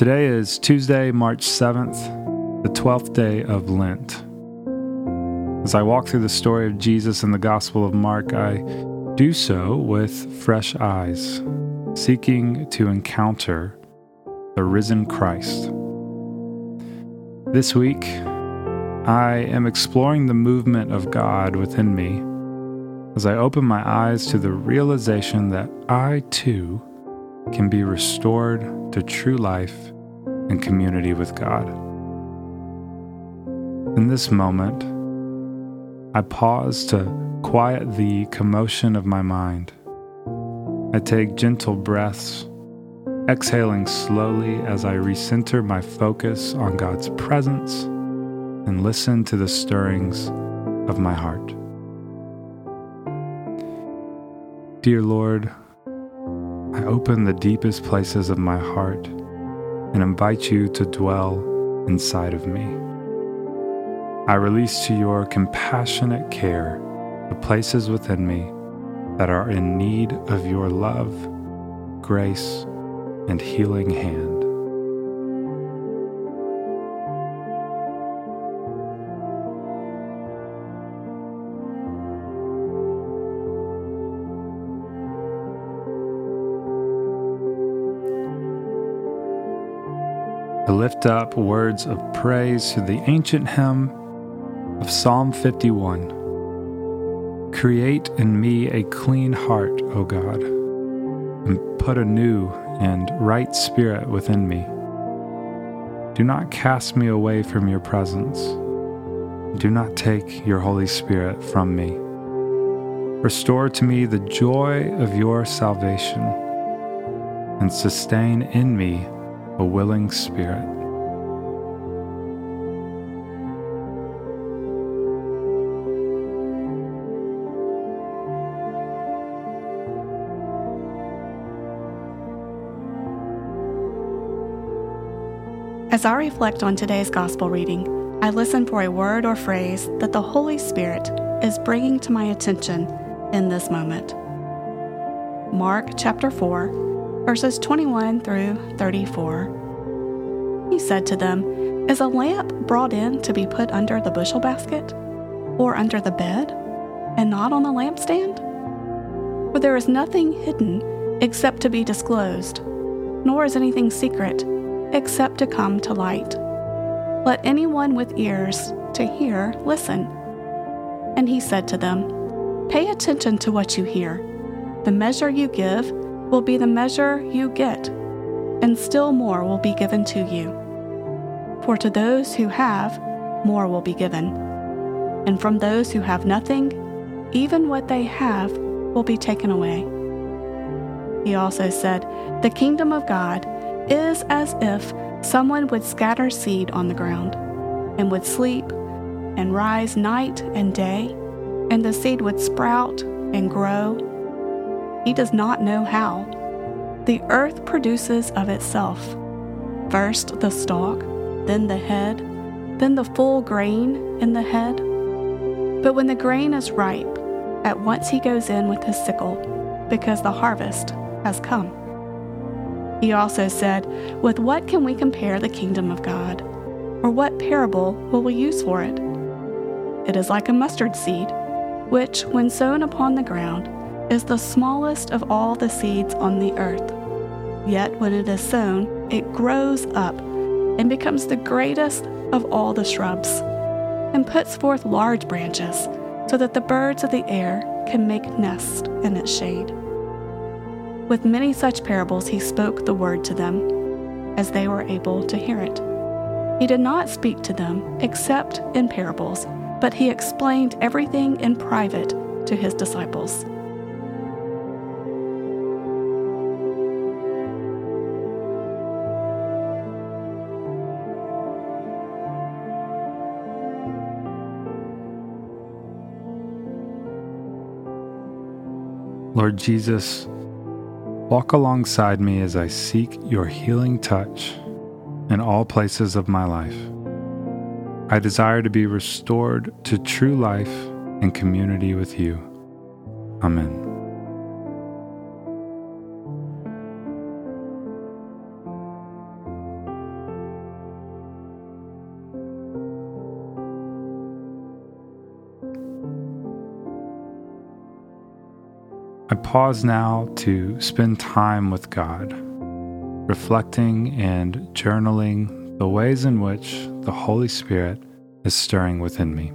Today is Tuesday, March 7th, the 12th day of Lent. As I walk through the story of Jesus in the Gospel of Mark, I do so with fresh eyes, seeking to encounter the risen Christ. This week, I am exploring the movement of God within me as I open my eyes to the realization that I too can be restored to true life and community with God. In this moment, I pause to quiet the commotion of my mind. I take gentle breaths, exhaling slowly as I recenter my focus on God's presence and listen to the stirrings of my heart. Dear Lord, I open the deepest places of my heart and invite you to dwell inside of me. I release to your compassionate care the places within me that are in need of your love, grace, and healing hand. To lift up words of praise to the ancient hymn of Psalm 51. Create in me a clean heart, O God, and put a new and right spirit within me. Do not cast me away from your presence. Do not take your Holy Spirit from me. Restore to me the joy of your salvation and sustain in me a willing spirit. As I reflect on today's gospel reading, I listen for a word or phrase that the Holy Spirit is bringing to my attention in this moment. Mark chapter 4, verses 21 through 34. He said to them, Is a lamp brought in to be put under the bushel basket, or under the bed, and not on the lampstand? For there is nothing hidden except to be disclosed, nor is anything secret except to come to light. Let anyone with ears to hear listen. And he said to them, Pay attention to what you hear. The measure you give will be the measure you get, and still more will be given to you. For to those who have, more will be given. And from those who have nothing, even what they have will be taken away. He also said, The kingdom of God is as if someone would scatter seed on the ground, and would sleep, and rise night and day, and the seed would sprout and grow he does not know how. The earth produces of itself first the stalk, then the head, then the full grain in the head. But when the grain is ripe, at once he goes in with his sickle, because the harvest has come. He also said, With what can we compare the kingdom of God? Or what parable will we use for it? It is like a mustard seed, which, when sown upon the ground, is the smallest of all the seeds on the earth. Yet when it is sown, it grows up and becomes the greatest of all the shrubs, and puts forth large branches, so that the birds of the air can make nests in its shade. With many such parables, he spoke the word to them, as they were able to hear it. He did not speak to them except in parables, but he explained everything in private to his disciples. Lord Jesus, walk alongside me as I seek your healing touch in all places of my life. I desire to be restored to true life and community with you. Amen. I pause now to spend time with God, reflecting and journaling the ways in which the Holy Spirit is stirring within me.